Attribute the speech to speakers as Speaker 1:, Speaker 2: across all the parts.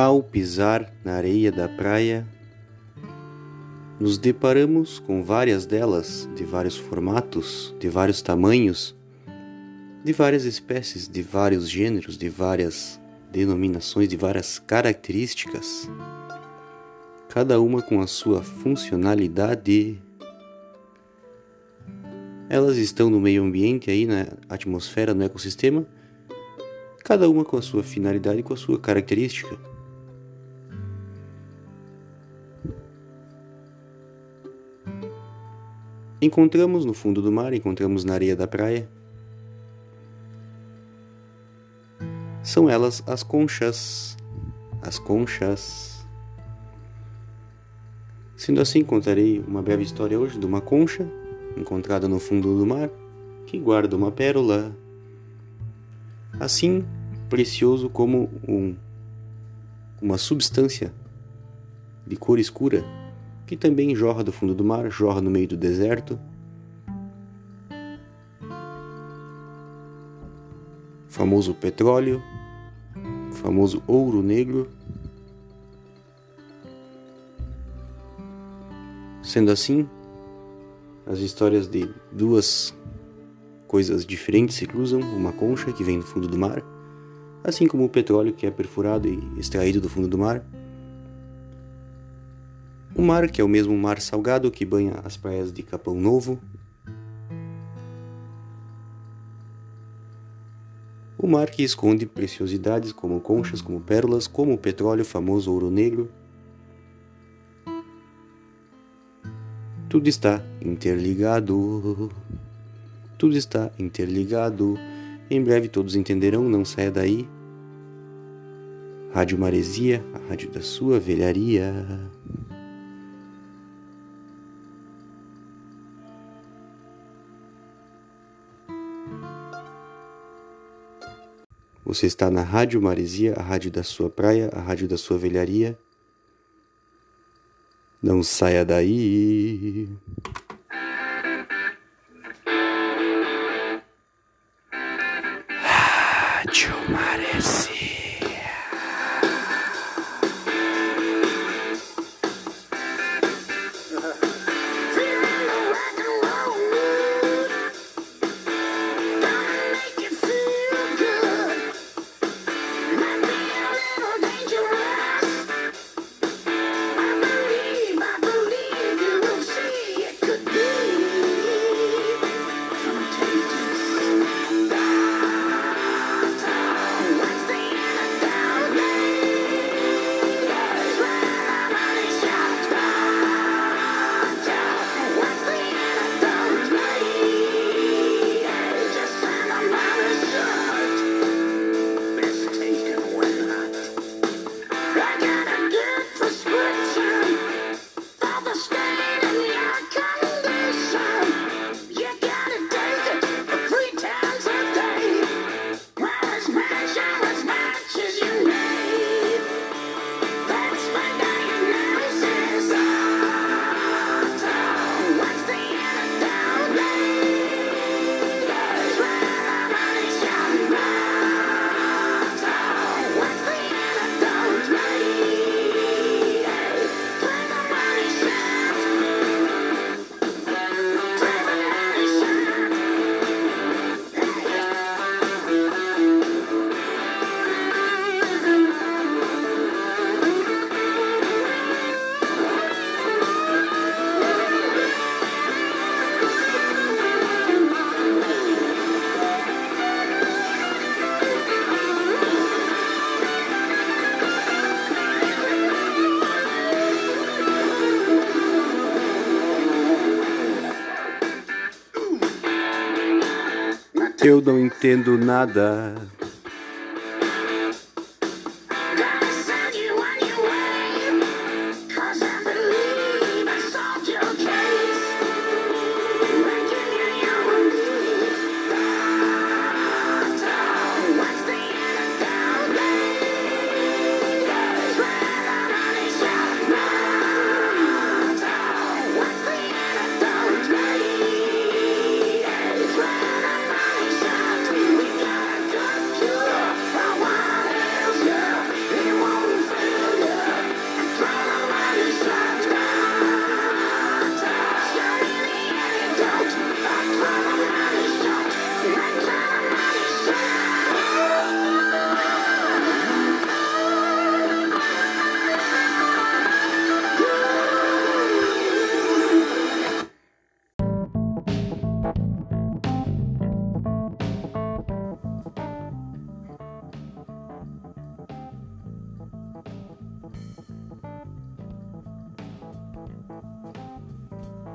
Speaker 1: Ao pisar na areia da praia, nos deparamos com várias delas, de vários formatos, de vários tamanhos, de várias espécies, de vários gêneros, de várias denominações, de várias características, cada uma com a sua funcionalidade. Elas estão no meio ambiente, aí na atmosfera, no ecossistema, cada uma com a sua finalidade com a sua característica. Encontramos no fundo do mar, encontramos na areia da praia. São elas as conchas. As conchas. Sendo assim, contarei uma breve história hoje de uma concha encontrada no fundo do mar que guarda uma pérola. Assim, precioso como um, uma substância de cor escura que também jorra do fundo do mar, jorra no meio do deserto. Famoso petróleo, famoso ouro negro. Sendo assim, as histórias de duas coisas diferentes se cruzam, uma concha que vem do fundo do mar, assim como o petróleo que é perfurado e extraído do fundo do mar o mar, que é o mesmo mar salgado que banha as praias de Capão Novo. O mar que esconde preciosidades como conchas, como pérolas, como o petróleo famoso ouro negro. Tudo está interligado. Tudo está interligado. Em breve todos entenderão, não saia daí. Rádio Maresia, a rádio da sua velharia. Você está na Rádio Maresia, a rádio da sua praia, a rádio da sua velharia. Não saia daí. Rádio Maresia. Eu não entendo nada.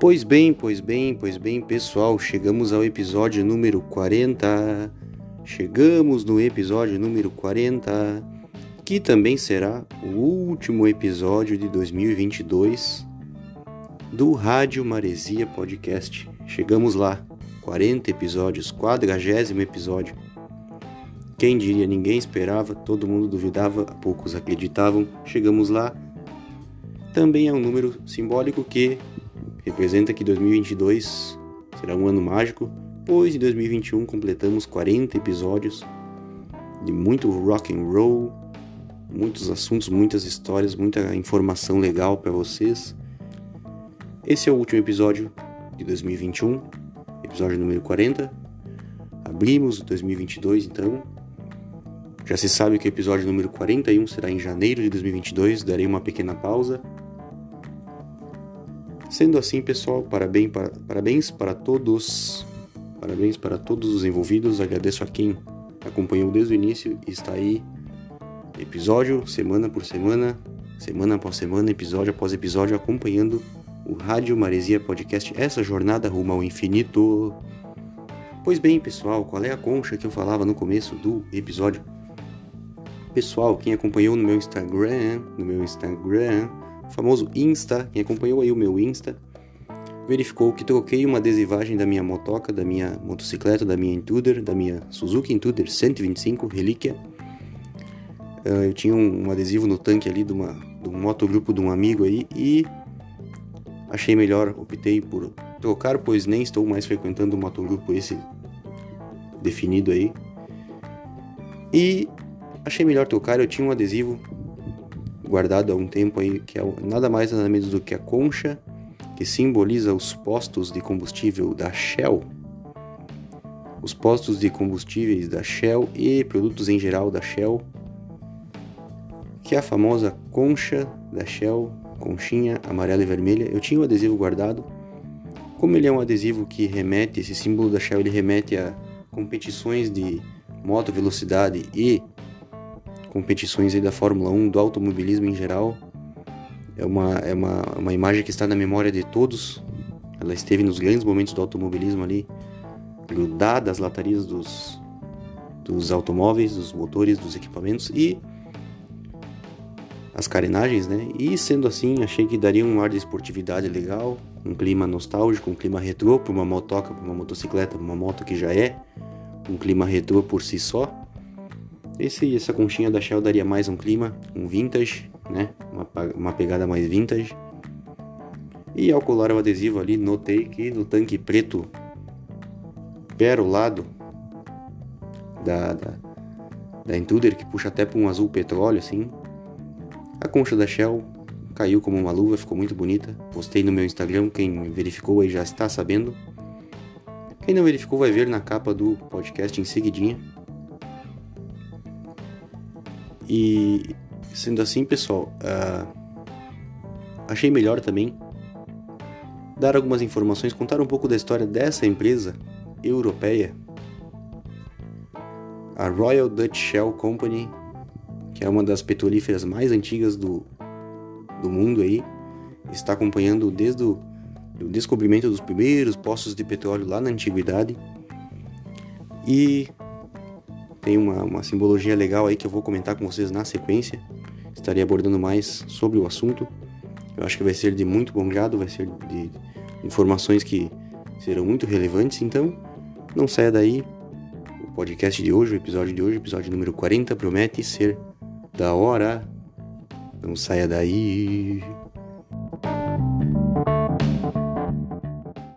Speaker 1: Pois bem, pois bem, pois bem, pessoal, chegamos ao episódio número 40. Chegamos no episódio número 40, que também será o último episódio de 2022 do Rádio Maresia Podcast. Chegamos lá, 40 episódios, quadragésimo episódio. Quem diria, ninguém esperava, todo mundo duvidava, poucos acreditavam. Chegamos lá. Também é um número simbólico que representa que 2022 será um ano mágico, pois em 2021 completamos 40 episódios de muito rock and roll, muitos assuntos, muitas histórias, muita informação legal para vocês. Esse é o último episódio de 2021, episódio número 40. Abrimos 2022 então. Já se sabe que o episódio número 41 será em janeiro de 2022, darei uma pequena pausa Sendo assim, pessoal, parabéns para, parabéns para todos, parabéns para todos os envolvidos. Agradeço a quem acompanhou desde o início e está aí episódio, semana por semana, semana após semana, episódio após episódio, acompanhando o Rádio Maresia Podcast, essa jornada rumo ao infinito. Pois bem, pessoal, qual é a concha que eu falava no começo do episódio? Pessoal, quem acompanhou no meu Instagram, no meu Instagram, famoso Insta, quem acompanhou aí o meu Insta, verificou que troquei uma adesivagem da minha motoca, da minha motocicleta, da minha Intruder, da minha Suzuki Intruder 125 Relíquia. Uh, eu tinha um, adesivo no tanque ali de, uma, de um motogrupo de um amigo aí e achei melhor, optei por trocar, pois nem estou mais frequentando o motogrupo esse definido aí. E achei melhor trocar, eu tinha um adesivo guardado há um tempo aí, que é nada mais nada menos do que a concha que simboliza os postos de combustível da Shell. Os postos de combustíveis da Shell e produtos em geral da Shell, que é a famosa concha da Shell, conchinha amarela e vermelha. Eu tinha o adesivo guardado. Como ele é um adesivo que remete, esse símbolo da Shell, ele remete a competições de moto velocidade e competições aí da Fórmula 1, do automobilismo em geral. É uma, é uma, uma imagem que está na memória de todos. Ela esteve nos grandes momentos do automobilismo ali, grudada às latarias dos, dos automóveis, dos motores, dos equipamentos e as carenagens, né? E sendo assim, achei que daria um ar de esportividade legal, um clima nostálgico, um clima retrô para uma motoca, para uma motocicleta, para uma moto que já é um clima retrô por si só. Esse, essa conchinha da Shell daria mais um clima, um vintage, né? Uma, uma pegada mais vintage. E ao colar o adesivo ali, notei que no tanque preto perolado da, da, da Intruder, que puxa até para um azul petróleo assim, a concha da Shell caiu como uma luva, ficou muito bonita. Postei no meu Instagram, quem verificou aí já está sabendo. Quem não verificou vai ver na capa do podcast em seguidinha. E sendo assim, pessoal, uh, achei melhor também dar algumas informações, contar um pouco da história dessa empresa europeia, a Royal Dutch Shell Company, que é uma das petrolíferas mais antigas do, do mundo aí, está acompanhando desde o do descobrimento dos primeiros poços de petróleo lá na antiguidade. E tem uma, uma simbologia legal aí que eu vou comentar com vocês na sequência. Estarei abordando mais sobre o assunto. Eu acho que vai ser de muito bom grado, vai ser de informações que serão muito relevantes. Então, não saia daí. O podcast de hoje, o episódio de hoje, episódio número 40, promete ser da hora. Não saia daí.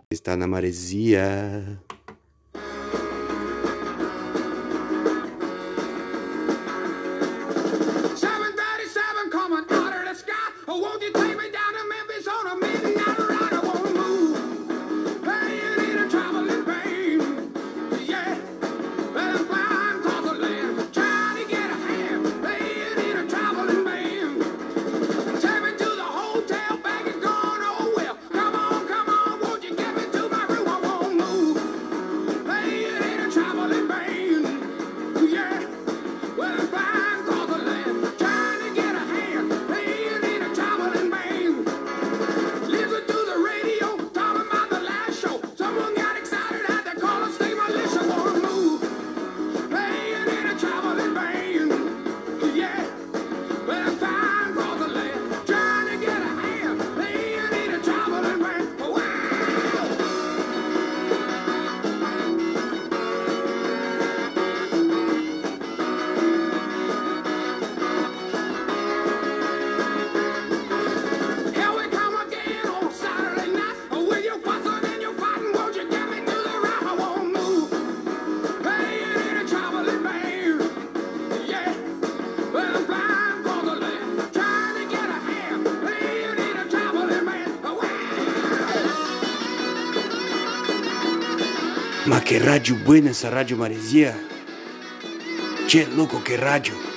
Speaker 1: Está na maresia. Ma que rádio buena essa rádio maresia. Che louco que rádio.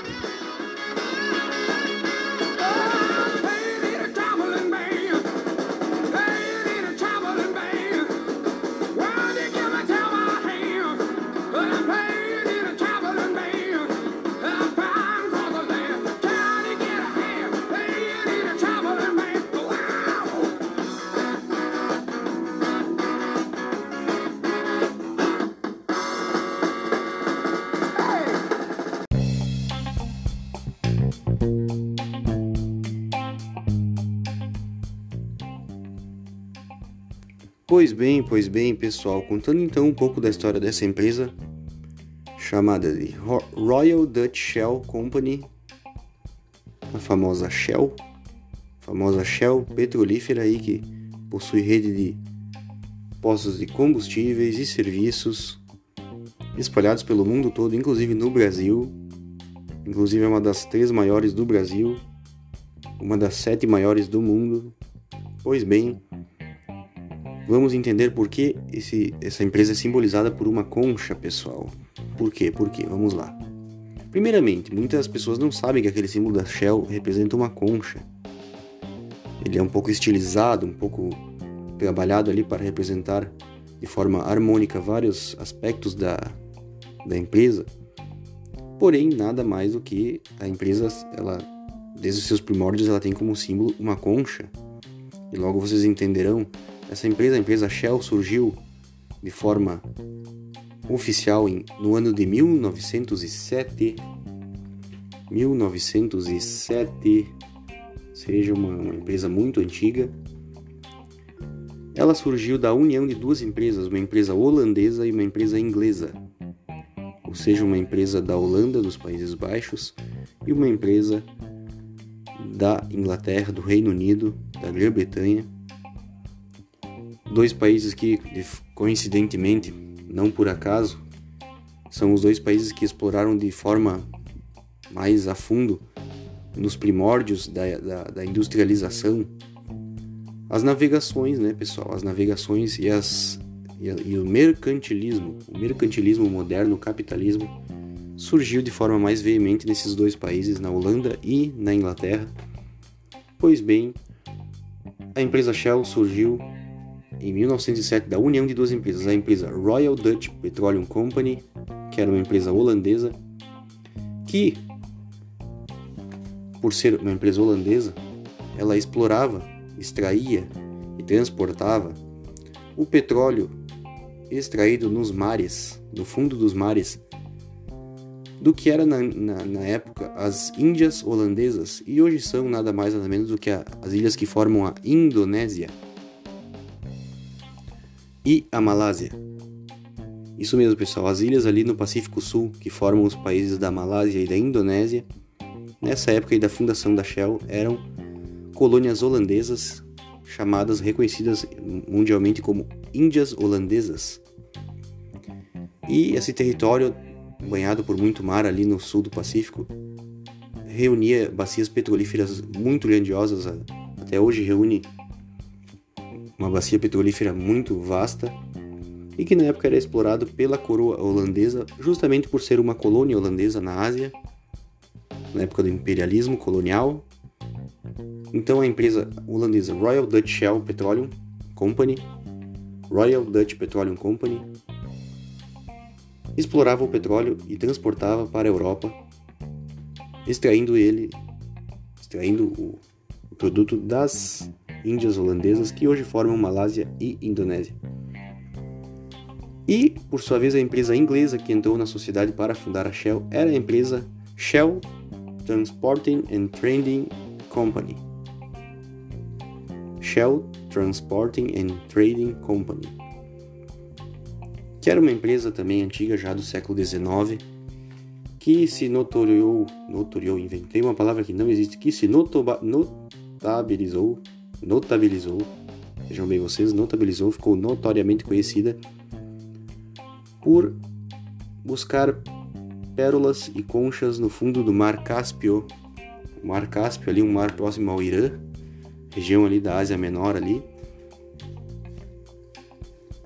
Speaker 1: Pois bem, pessoal, contando então um pouco da história dessa empresa chamada de Royal Dutch Shell Company, a famosa Shell, a famosa Shell petrolífera aí que possui rede de postos de combustíveis e serviços espalhados pelo mundo todo, inclusive no Brasil. Inclusive é uma das três maiores do Brasil, uma das sete maiores do mundo. Pois bem, Vamos entender por que esse, essa empresa é simbolizada por uma concha, pessoal. Por quê? Por quê? Vamos lá. Primeiramente, muitas pessoas não sabem que aquele símbolo da Shell representa uma concha. Ele é um pouco estilizado, um pouco trabalhado ali para representar de forma harmônica vários aspectos da, da empresa. Porém, nada mais do que a empresa, ela, desde os seus primórdios, ela tem como símbolo uma concha. E logo vocês entenderão essa empresa, a empresa Shell, surgiu de forma oficial em, no ano de 1907. 1907, seja uma, uma empresa muito antiga. Ela surgiu da união de duas empresas, uma empresa holandesa e uma empresa inglesa, ou seja, uma empresa da Holanda, dos Países Baixos, e uma empresa da Inglaterra, do Reino Unido, da Grã-Bretanha dois países que, coincidentemente, não por acaso, são os dois países que exploraram de forma mais a fundo, nos primórdios da, da, da industrialização, as navegações, né, pessoal? As navegações e, as, e, e o mercantilismo, o mercantilismo moderno, o capitalismo, surgiu de forma mais veemente nesses dois países, na Holanda e na Inglaterra. Pois bem, a empresa Shell surgiu em 1907 da união de duas empresas, a empresa Royal Dutch Petroleum Company, que era uma empresa holandesa, que, por ser uma empresa holandesa, ela explorava, extraía e transportava o petróleo extraído nos mares, no fundo dos mares, do que era na, na, na, época as Índias holandesas. E hoje são nada mais nada menos do que a, as ilhas que formam a Indonésia e a Malásia. Isso mesmo, pessoal, as ilhas ali no Pacífico Sul, que formam os países da Malásia e da Indonésia, nessa época da fundação da Shell, eram colônias holandesas chamadas, reconhecidas mundialmente como Índias Holandesas. E esse território, banhado por muito mar ali no sul do Pacífico, reunia bacias petrolíferas muito grandiosas, até hoje reúne uma bacia petrolífera muito vasta e que na época era explorado pela coroa holandesa justamente por ser uma colônia holandesa na Ásia, na época do imperialismo colonial. Então a empresa holandesa Royal Dutch Shell Petroleum Company, Royal Dutch Petroleum Company, explorava o petróleo e transportava para a Europa, extraindo ele, extraindo o, o produto das índias holandesas que hoje formam Malásia e Indonésia. E, por sua vez, a empresa inglesa que entrou na sociedade para fundar a Shell era a empresa Shell Transporting and Trading Company. Shell Transporting and Trading Company, que era uma empresa também antiga já do século XIX, que se notoriou, notoriou, inventei uma palavra que não existe, que se notabilizou notabilizou, vejam bem vocês, notabilizou, ficou notoriamente conhecida por buscar pérolas e conchas no fundo do Mar Cáspio. O Mar Cáspio ali, um mar próximo ao Irã, região ali da Ásia Menor ali.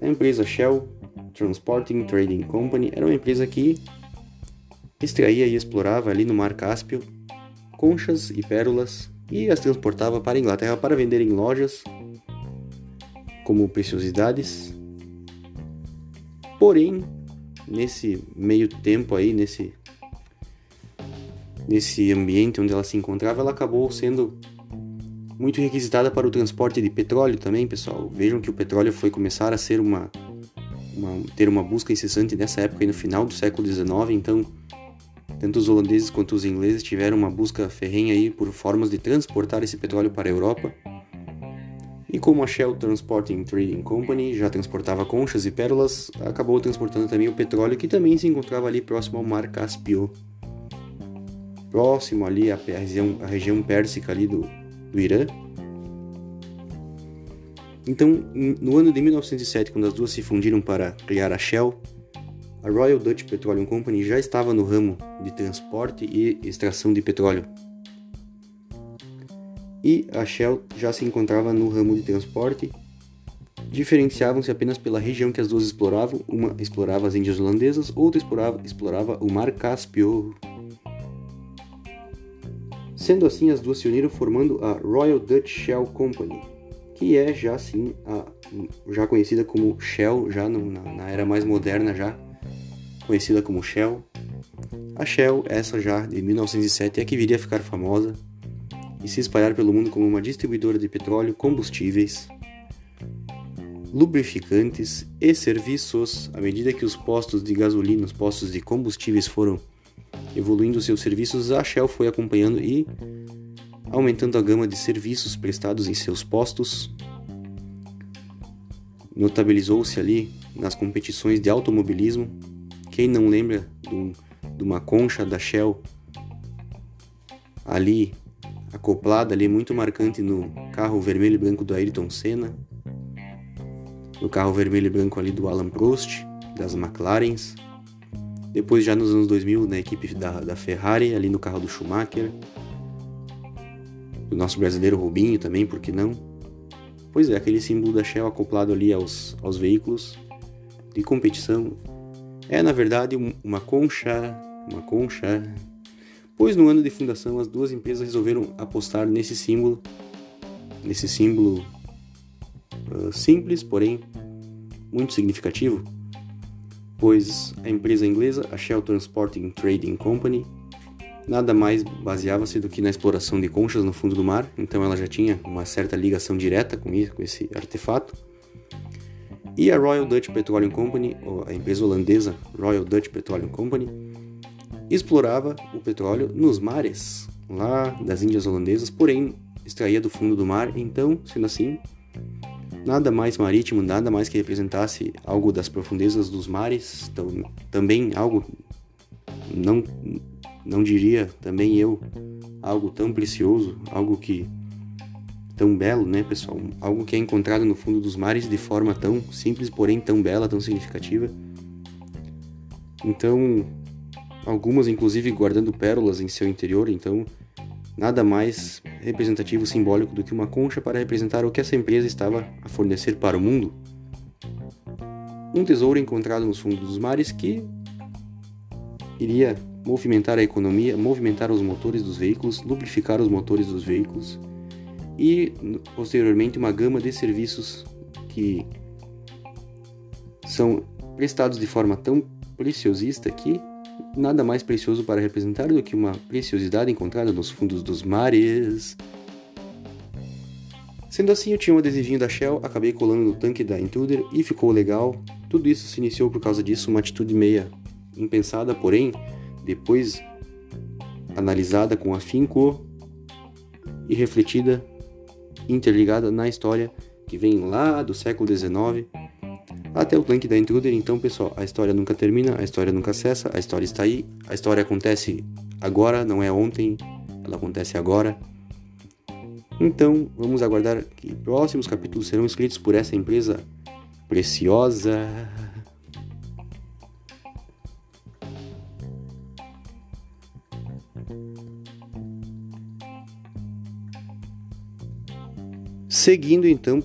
Speaker 1: A empresa Shell Transporting Trading Company era uma empresa que extraía e explorava ali no Mar Cáspio conchas e pérolas e as transportava para a Inglaterra para vender em lojas como preciosidades. Porém, nesse meio tempo aí, nesse nesse ambiente onde ela se encontrava, ela acabou sendo muito requisitada para o transporte de petróleo também, pessoal. Vejam que o petróleo foi começar a ser uma, uma ter uma busca incessante nessa época, no final do século XIX, então tanto os holandeses quanto os ingleses tiveram uma busca ferrenha aí por formas de transportar esse petróleo para a Europa. E como a Shell Transporting Trading Company já transportava conchas e pérolas, acabou transportando também o petróleo que também se encontrava ali próximo ao Mar Cáspio. Próximo ali à região, a região pérsica ali do, do Irã. Então, no ano de 1907, quando as duas se fundiram para criar a Shell, a Royal Dutch Petroleum Company já estava no ramo de transporte e extração de petróleo e a Shell já se encontrava no ramo de transporte. Diferenciavam-se apenas pela região que as duas exploravam, uma explorava as Índias Holandesas, outra explorava, explorava o Mar Cáspio. Sendo assim, as duas se uniram formando a Royal Dutch Shell Company, que é já assim a, já conhecida como Shell, já no, na, na era mais moderna já conhecida como Shell. A Shell, essa já de 1907, é que viria a ficar famosa e se espalhar pelo mundo como uma distribuidora de petróleo, combustíveis, lubrificantes e serviços. À medida que os postos de gasolina, os postos de combustíveis foram evoluindo seus serviços, a Shell foi acompanhando e aumentando a gama de serviços prestados em seus postos. Notabilizou-se ali nas competições de automobilismo. Quem não lembra de uma concha da Shell ali acoplada ali muito marcante no carro vermelho e branco do Ayrton Senna, no carro vermelho e branco ali do Alan Prost, das McLarens, depois já nos anos 2000 na equipe da, da Ferrari, ali no carro do Schumacher, do nosso brasileiro Rubinho também, por que não? Pois é, aquele símbolo da Shell acoplado ali aos, aos veículos de competição é na verdade uma concha, uma concha pois no ano de fundação as duas empresas resolveram apostar nesse símbolo, nesse símbolo uh, simples, porém muito significativo, pois a empresa inglesa, a Shell Transporting Trading Company, nada mais baseava-se do que na exploração de conchas no fundo do mar, então ela já tinha uma certa ligação direta com, isso, com esse artefato. E a Royal Dutch Petroleum Company, a empresa holandesa Royal Dutch Petroleum Company, explorava o petróleo nos mares, lá das Índias Holandesas, porém extraía do fundo do mar, então, sendo assim, nada mais marítimo, nada mais que representasse algo das profundezas dos mares, então, também algo, não, não diria também eu, algo tão precioso, algo que tão belo, né, pessoal? Algo que é encontrado no fundo dos mares de forma tão simples, porém tão bela, tão significativa. Então, algumas inclusive guardando pérolas em seu interior, então nada mais representativo simbólico do que uma concha para representar o que essa empresa estava a fornecer para o mundo. Um tesouro encontrado nos fundos dos mares que iria movimentar a economia, movimentar os motores dos veículos, lubrificar os motores dos veículos e posteriormente uma gama de serviços que são prestados de forma tão preciosista que nada mais precioso para representar do que uma preciosidade encontrada nos fundos dos mares. Sendo assim, eu tinha um adesivinho da Shell, acabei colando no tanque da Intruder e ficou legal. Tudo isso se iniciou por causa disso, uma atitude meia impensada, porém, depois analisada com afinco e refletida, interligada na história que vem lá do século XIX até o tanque da Intruder. Então, pessoal, a história nunca termina, a história nunca cessa, a história está aí, a história acontece agora, não é ontem, ela acontece agora. Então, vamos aguardar que próximos capítulos serão escritos por essa empresa preciosa. Seguindo então,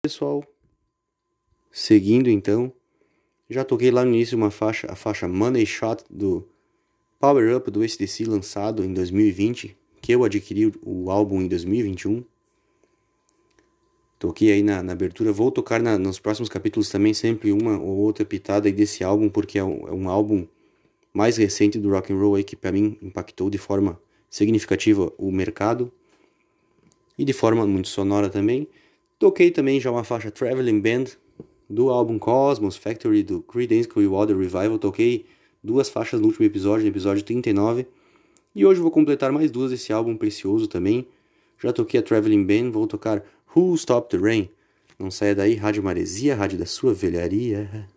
Speaker 1: pessoal, seguindo então, já toquei lá no início uma faixa, a faixa Money Shot do Power Up do SDC lançado em 2020, que eu adquiri o álbum em 2021. Toquei aí na, na abertura, vou tocar na, nos próximos capítulos também sempre uma ou outra pitada desse álbum, porque é um, é um álbum mais recente do rock and roll aí que para mim impactou de forma significativa o mercado e de forma muito sonora também. Toquei também já uma faixa Traveling Band do álbum Cosmos Factory do Creedence Clearwater Revival. Toquei duas faixas no último episódio, no episódio 39. E hoje vou completar mais duas desse álbum precioso também. Já toquei a Traveling Band, vou tocar Who Stopped the Rain. Não saia daí, Rádio Maresia, rádio da sua velharia.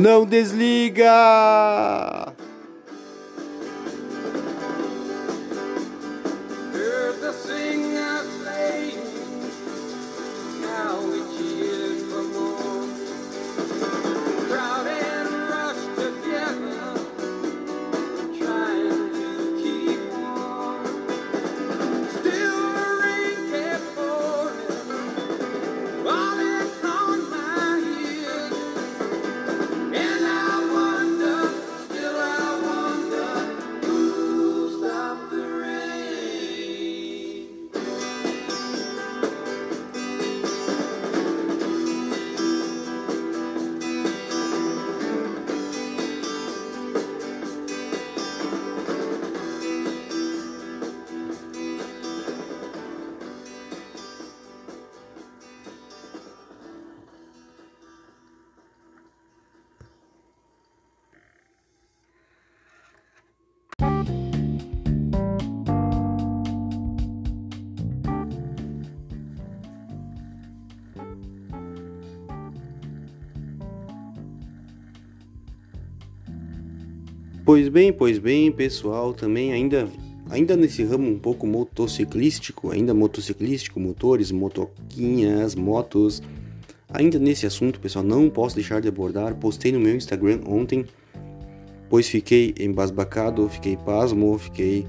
Speaker 1: Não desliga! Pois bem, pois bem, pessoal, também ainda ainda nesse ramo um pouco motociclístico, ainda motociclístico, motores, motoquinhas, motos. Ainda nesse assunto, pessoal, não posso deixar de abordar. Postei no meu Instagram ontem, pois fiquei embasbacado, fiquei pasmo, fiquei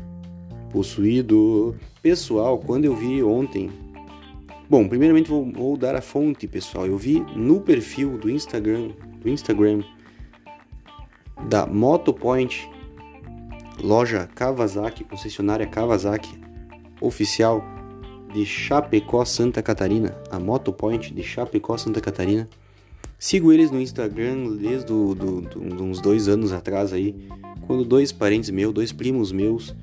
Speaker 1: possuído. Pessoal, quando eu vi ontem. Bom, primeiramente vou, vou dar a fonte, pessoal. Eu vi no perfil do Instagram, do Instagram da Motopoint, loja Kawasaki, concessionária Kawasaki, oficial de Chapecó, Santa Catarina, a Motopoint de Chapecó, Santa Catarina. Sigo eles no Instagram desde do, do, do, uns dois anos atrás aí, quando dois parentes meus, dois primos meus,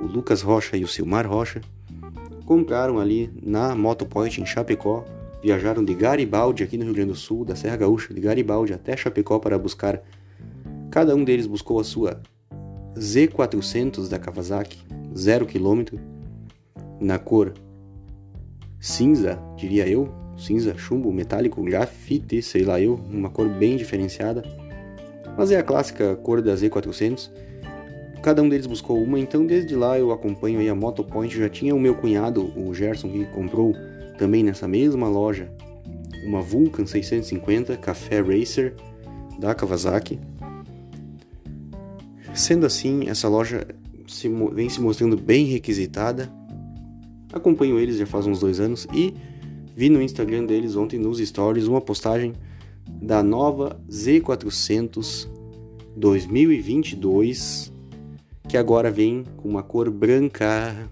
Speaker 1: o Lucas Rocha e o Silmar Rocha, compraram ali na Motopoint em Chapecó, viajaram de Garibaldi aqui no Rio Grande do Sul, da Serra Gaúcha, de Garibaldi até Chapecó para buscar Cada um deles buscou a sua Z400 da Kawasaki, 0 km, na cor cinza, diria eu, cinza, chumbo, metálico, grafite, sei lá eu, uma cor bem diferenciada. Mas é a clássica cor da Z400. Cada um deles buscou uma, então desde lá eu acompanho aí a Motopoint. Já tinha o meu cunhado, o Gerson, que comprou também nessa mesma loja uma Vulcan 650 Café Racer da Kawasaki. Sendo assim, essa loja se, vem se mostrando bem requisitada. Acompanho eles já faz uns dois anos e vi no Instagram deles ontem nos stories uma postagem da nova Z400 2022 que agora vem com uma cor branca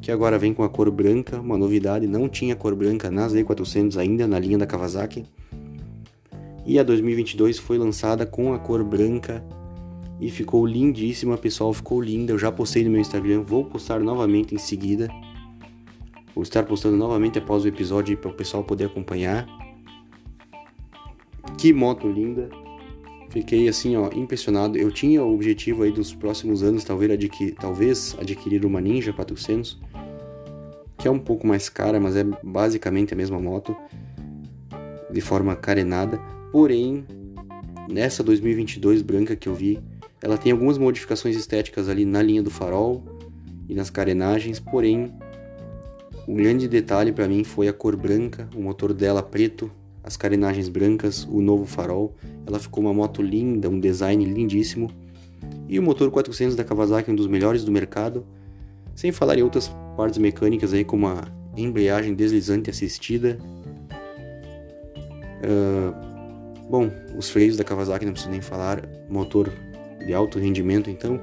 Speaker 1: que agora vem com a cor branca, uma novidade, não tinha cor branca na Z400 ainda na linha da Kawasaki. E a 2022 foi lançada com a cor branca e ficou lindíssima, pessoal, ficou linda. Eu já postei no meu Instagram, vou postar novamente em seguida. Vou estar postando novamente após o episódio para o pessoal poder acompanhar. Que moto linda! Fiquei assim, ó, impressionado. Eu tinha o objetivo aí dos próximos anos, talvez, adquirir, talvez adquirir uma Ninja 400, que é um pouco mais cara, mas é basicamente a mesma moto, de forma carenada. Porém, nessa 2022 branca que eu vi, ela tem algumas modificações estéticas ali na linha do farol e nas carenagens, porém, o grande detalhe para mim foi a cor branca, o motor dela preto, as carenagens brancas, o novo farol. Ela ficou uma moto linda, um design lindíssimo. E o motor 400 da Kawasaki, um dos melhores do mercado. Sem falar em outras partes mecânicas aí, como a embreagem deslizante assistida. Uh, bom, os freios da Kawasaki não preciso nem falar. Motor de alto rendimento, então.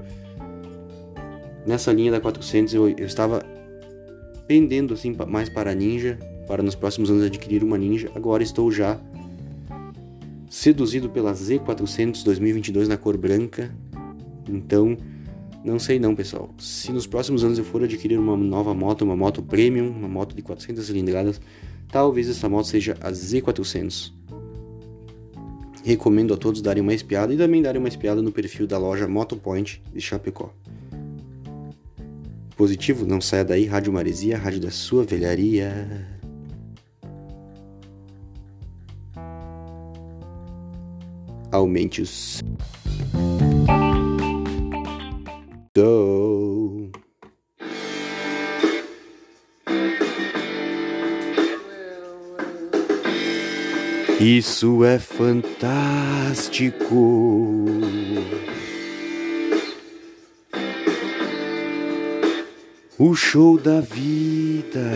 Speaker 1: Nessa linha da 400 eu, eu estava pendendo assim mais para a Ninja, para nos próximos anos adquirir uma Ninja. Agora estou já seduzido pela Z400 2022 na cor branca. Então, não sei não, pessoal. Se nos próximos anos eu for adquirir uma nova moto, uma moto premium, uma moto de 400 cilindradas, talvez essa moto seja a Z400. Recomendo a todos darem uma espiada e também darem uma espiada no perfil da loja Motopoint de Chapecó. Positivo, não saia daí, Rádio Maresia, rádio da sua velharia. aumente os. Do. Isso é fantástico. O show da vida.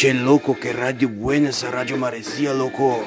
Speaker 1: Che loco, qué radio buena esa radio Marecía, loco.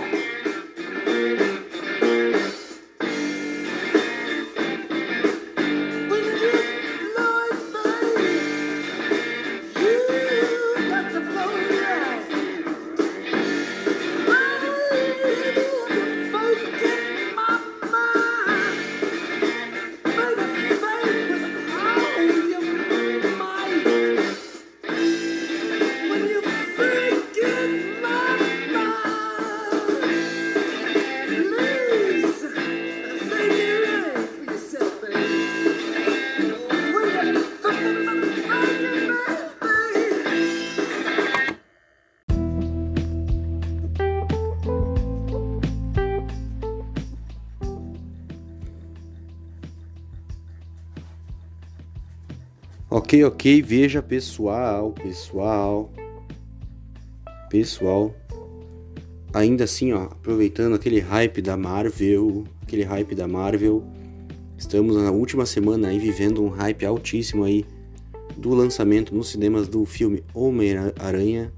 Speaker 1: Ok, ok, veja pessoal, pessoal, pessoal. Ainda assim, ó, aproveitando aquele hype da Marvel, aquele hype da Marvel, estamos na última semana aí vivendo um hype altíssimo aí do lançamento nos cinemas do filme Homem-Aranha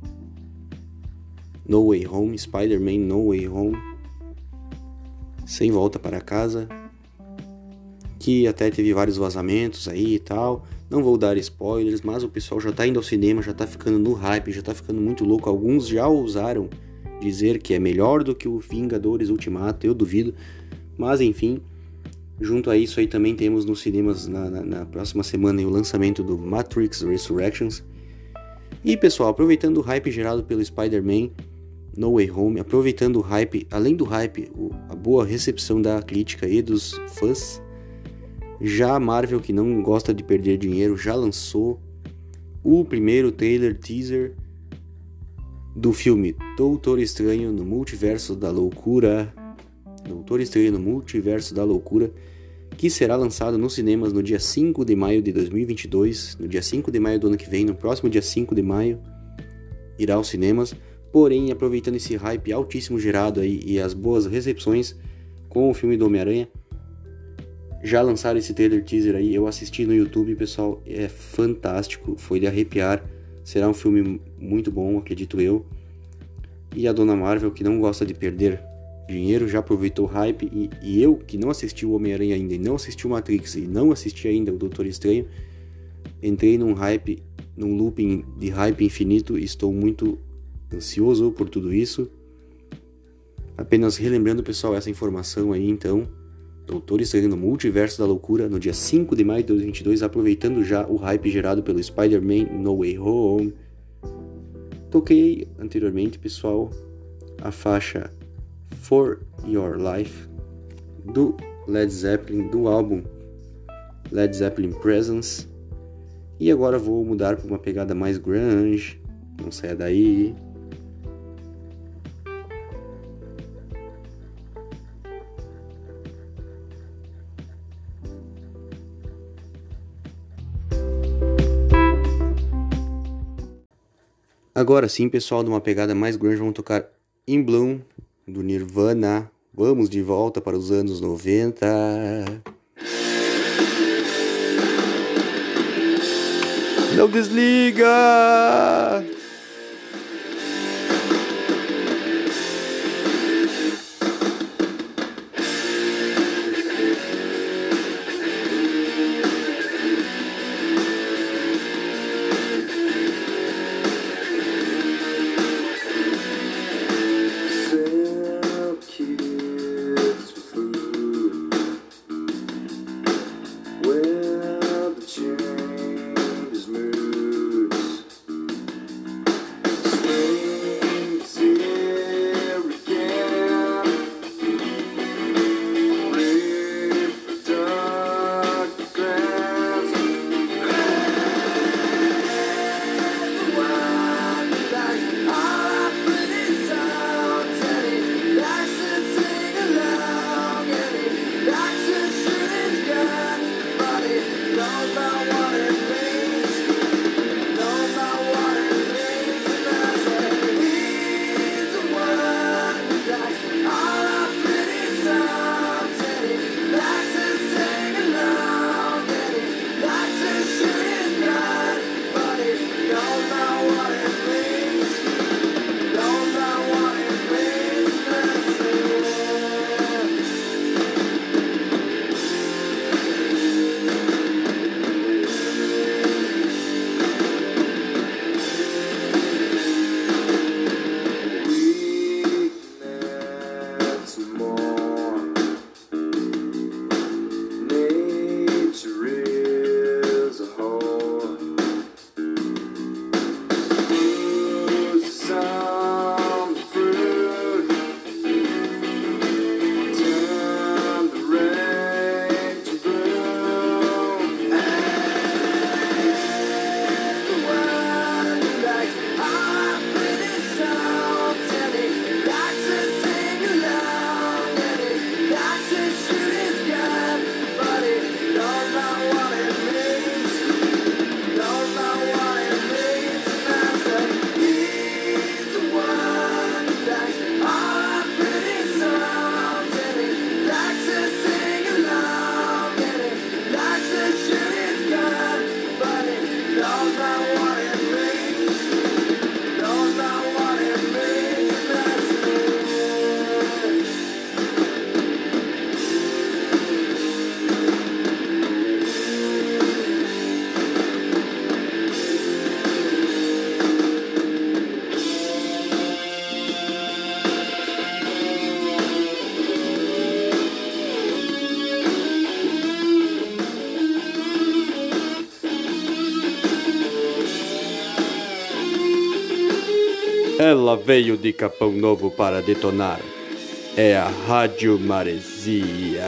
Speaker 1: No Way Home, Spider-Man No Way Home, sem volta para casa, que até teve vários vazamentos aí e tal. Não vou dar spoilers, mas o pessoal já tá indo ao cinema, já tá ficando no hype, já tá ficando muito louco. Alguns já ousaram dizer que é melhor do que o Vingadores Ultimato, eu duvido. Mas enfim, junto a isso aí também temos nos cinemas na, na, na próxima semana o lançamento do Matrix Resurrections. E pessoal, aproveitando o hype gerado pelo Spider-Man No Way Home, aproveitando o hype, além do hype, a boa recepção da crítica e dos fãs, já a Marvel, que não gosta de perder dinheiro, já lançou o primeiro trailer teaser do filme Doutor Estranho no Multiverso da Loucura. Doutor Estranho no Multiverso da Loucura, que será lançado nos cinemas no dia 5 de maio de 2022. No dia 5 de maio do ano que vem, no próximo dia 5 de maio, irá aos cinemas. Porém, aproveitando esse hype altíssimo gerado aí e as boas recepções com o filme do Homem-Aranha, já lançaram esse trailer teaser aí, eu assisti no YouTube, pessoal, é fantástico, foi de arrepiar. Será um filme muito bom, acredito eu. E a Dona Marvel, que não gosta de perder dinheiro, já aproveitou o hype. E, e eu, que não assisti o Homem-Aranha ainda, e não assisti o Matrix, e não assisti ainda o Doutor Estranho, entrei num hype, num looping de hype infinito e estou muito ansioso por tudo isso. Apenas relembrando, pessoal, essa informação aí, então. Doutor Estranho no Multiverso da Loucura no dia 5 de maio de 2022, aproveitando já o hype gerado pelo Spider-Man No Way Home. Toquei anteriormente, pessoal, a faixa For Your Life do Led Zeppelin, do álbum Led Zeppelin Presence. E agora vou mudar para uma pegada mais grunge, não saia daí. Agora sim, pessoal, de uma pegada mais grande, vamos tocar In Bloom, do Nirvana. Vamos de volta para os anos 90. Não desliga! Ela veio de Capão Novo para detonar. É a Rádio Maresia.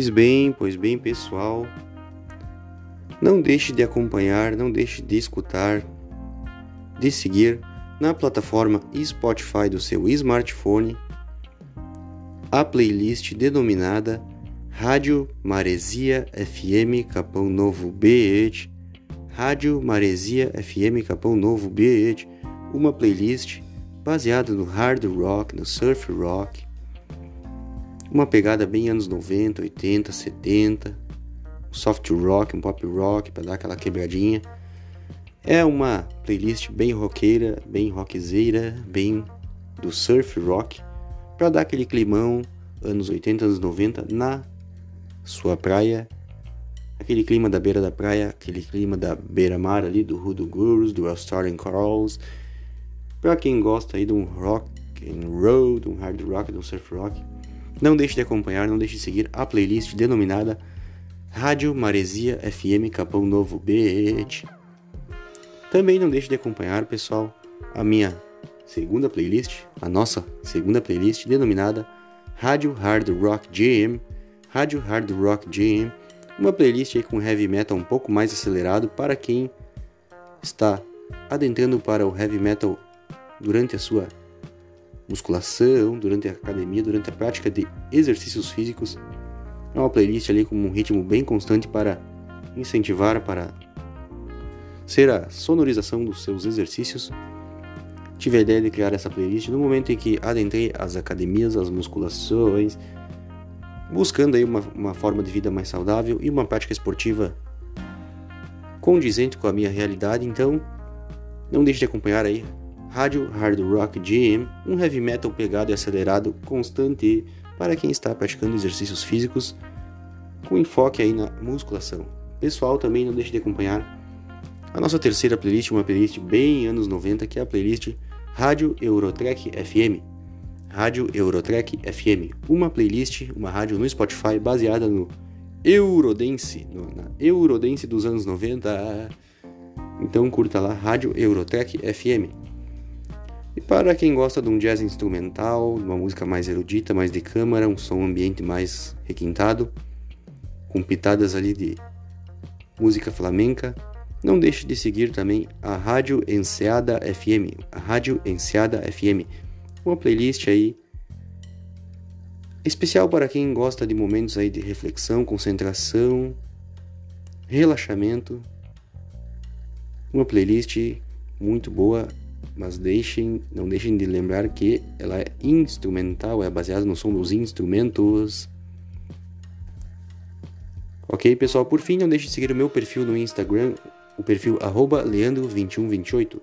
Speaker 1: Pois bem, pois bem, pessoal. Não deixe de acompanhar, não deixe de escutar, de seguir na plataforma Spotify do seu smartphone a playlist denominada Rádio Maresia FM Capão Novo BH, Rádio Maresia FM Capão Novo BH, uma playlist baseada no hard rock, no surf rock, uma pegada bem anos 90, 80, 70, um soft rock, um pop rock para dar aquela quebradinha. É uma playlist bem roqueira, bem rockzeira, bem do surf rock, para dar aquele climão anos 80, anos 90 na sua praia. Aquele clima da beira da praia, aquele clima da beira-mar ali, do Hoodoo Gurus, do Australian Corals. Para quem gosta aí de um rock and roll, de um hard rock, de um surf rock, não deixe de acompanhar, não deixe de seguir a playlist denominada Rádio Maresia FM Capão Novo BH. Também não deixe de acompanhar, pessoal, a minha segunda playlist, a nossa segunda playlist denominada Rádio Hard Rock Jam, Rádio Hard Rock Jam, uma playlist aí com heavy metal um pouco mais acelerado para quem está adentrando para o heavy metal durante a sua musculação, durante a academia, durante a prática de exercícios físicos. É uma playlist ali com um ritmo bem constante para incentivar, para ser a sonorização dos seus exercícios. Tive a ideia de criar essa playlist no momento em que adentrei as academias, as musculações, buscando aí uma, uma forma de vida mais saudável e uma prática esportiva condizente com a minha realidade. Então, não deixe de acompanhar aí Rádio Hard Rock Gym, um heavy metal pegado e acelerado constante para quem está praticando exercícios físicos com enfoque aí na musculação. Pessoal, também não deixe de acompanhar a nossa terceira playlist, uma playlist bem anos 90, que é a playlist Rádio Eurotrack FM. Rádio Eurotrack FM, uma playlist, uma rádio no Spotify baseada no Eurodance, no, na Eurodance dos anos 90. Então curta lá Rádio Eurotrack FM. E para quem gosta de um jazz instrumental, de uma música mais erudita, mais de câmara, um som ambiente mais requintado, com pitadas ali de música flamenca, não deixe de seguir também a Rádio Enseada FM, a Rádio Enseada FM, uma playlist aí especial para quem gosta de momentos aí de reflexão, concentração, relaxamento. Uma playlist muito boa mas deixem, não deixem de lembrar que ela é instrumental, é baseada no som dos instrumentos. Ok, pessoal? Por fim, não deixe de seguir o meu perfil no Instagram, o perfil leandro2128,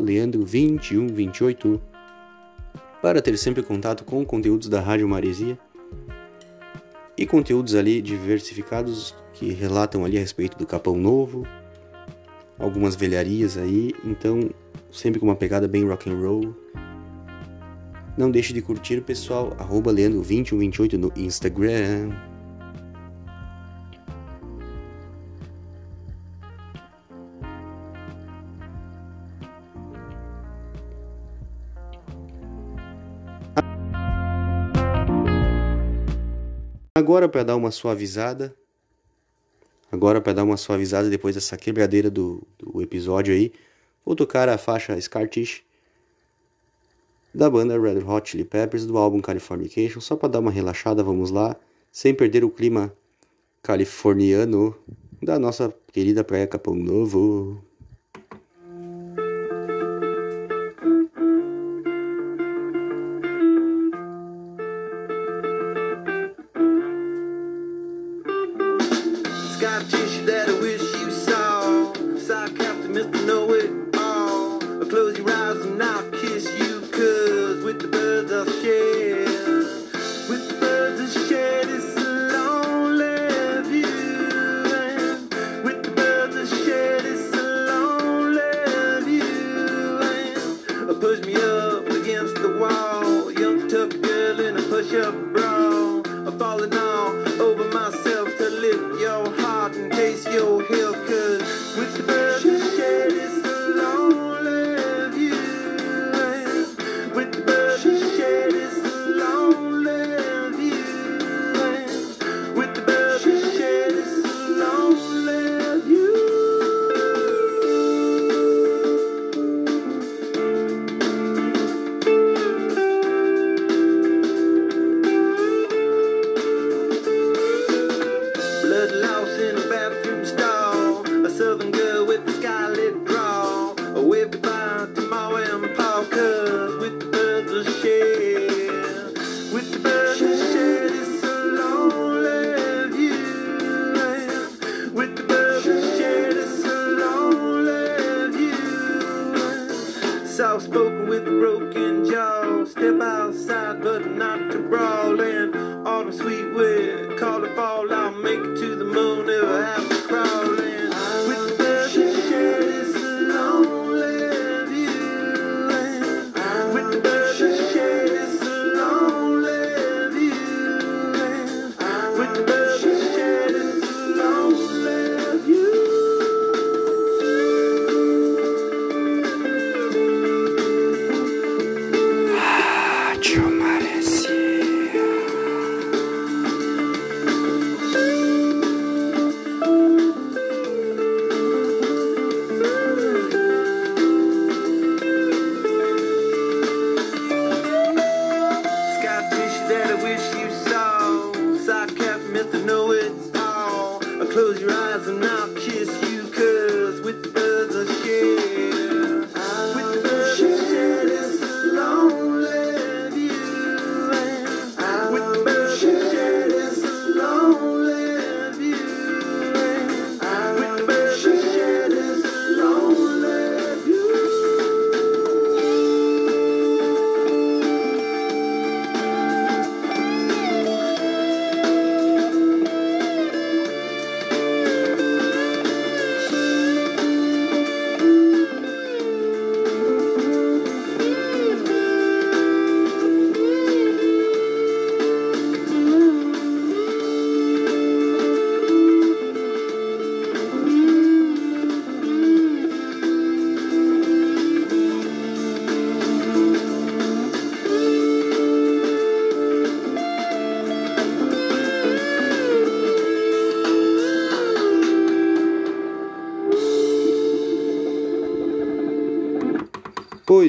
Speaker 1: leandro2128, para ter sempre contato com conteúdos da Rádio Maresia e conteúdos ali diversificados que relatam ali a respeito do Capão Novo, algumas velharias aí, então sempre com uma pegada bem rock and roll. Não deixe de curtir, pessoal, arroba leandro2128 no Instagram.
Speaker 2: Agora para dar uma suavizada, agora para dar uma suavizada depois dessa quebradeira do, do episódio aí, vou tocar a faixa Scartish da banda Red Hot Chili Peppers do álbum Californication, só para dar uma relaxada, vamos lá, sem perder o clima californiano da nossa querida praia Capão Novo.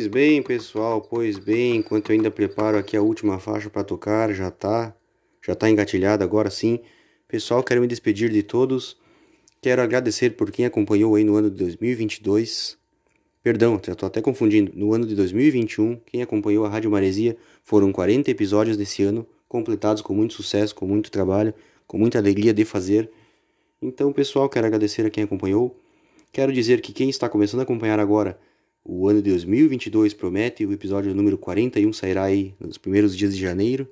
Speaker 2: Bem, pessoal, pois bem, enquanto eu ainda preparo aqui a última faixa para tocar, já tá, já tá engatilhada agora sim. Pessoal, quero me despedir de todos. Quero agradecer por quem acompanhou aí no ano de 2022. Perdão, já tô até confundindo. No ano de 2021, quem acompanhou a Rádio Maresia foram 40 episódios desse ano, completados com muito sucesso, com muito trabalho, com muita alegria de fazer. Então, pessoal, quero agradecer a quem acompanhou. Quero dizer que quem está começando a acompanhar agora o ano de 2022 promete, o episódio número 41 sairá aí nos primeiros dias de janeiro,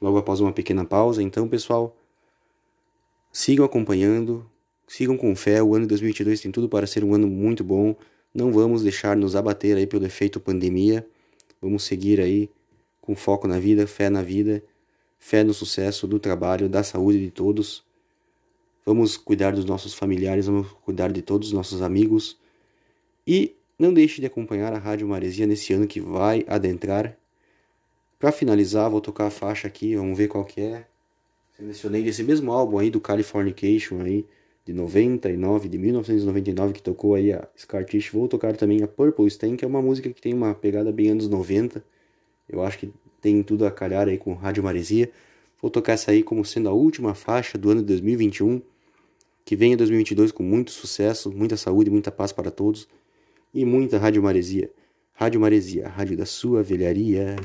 Speaker 2: logo após uma pequena pausa. Então, pessoal, sigam acompanhando, sigam com fé. O ano de 2022 tem tudo para ser um ano muito bom. Não vamos deixar nos abater aí pelo efeito pandemia. Vamos seguir aí com foco na vida, fé na vida, fé no sucesso do trabalho, da saúde de todos. Vamos cuidar dos nossos familiares, vamos cuidar de todos os nossos amigos e não deixe de acompanhar a Rádio Maresia nesse ano que vai adentrar. Para finalizar, vou tocar a faixa aqui, vamos ver qual que é. Selecionei desse mesmo álbum aí do Californication aí, de 99, de 1999, que tocou aí a Scar Tissue. Vou tocar também a Purple Stain, que é uma música que tem uma pegada bem anos 90. Eu acho que tem tudo a calhar aí com Rádio Maresia. Vou tocar essa aí como sendo a última faixa do ano de 2021. Que venha 2022 com muito sucesso, muita saúde, muita paz para todos. E muita Rádio Maresia. Rádio Maresia, rádio da sua velharia.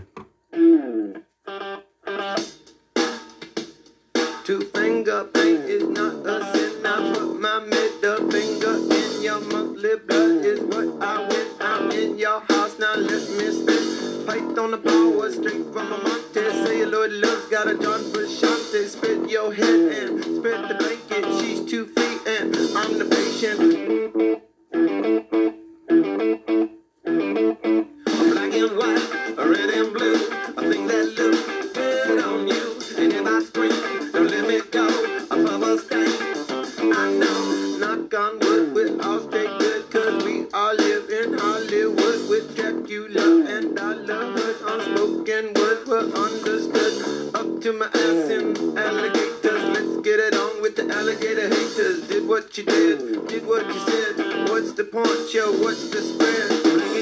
Speaker 2: Two finger paint is not a sin. I put my middle finger in your monthly blood is what I win. I'm in your house now. Let me spit. Fight on the power straight from a Monte. Celluloid love's got a John Frusciante. Spit your head and spread the blanket. She's two feet and I'm the patient. White, red and blue. I think that look good on you. And if I scream, don't let me go. Above a stain. I know, knock on wood, we're all straight good. Cause we all live in Hollywood with Dracula and Dollarhood. Unspoken words were understood. Up to my ass in alligators. Let's get it on with the alligator haters. Did what you did, did what you said. What's the point, yo? What's the spread?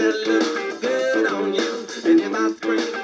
Speaker 2: That look good on you. And if I scream,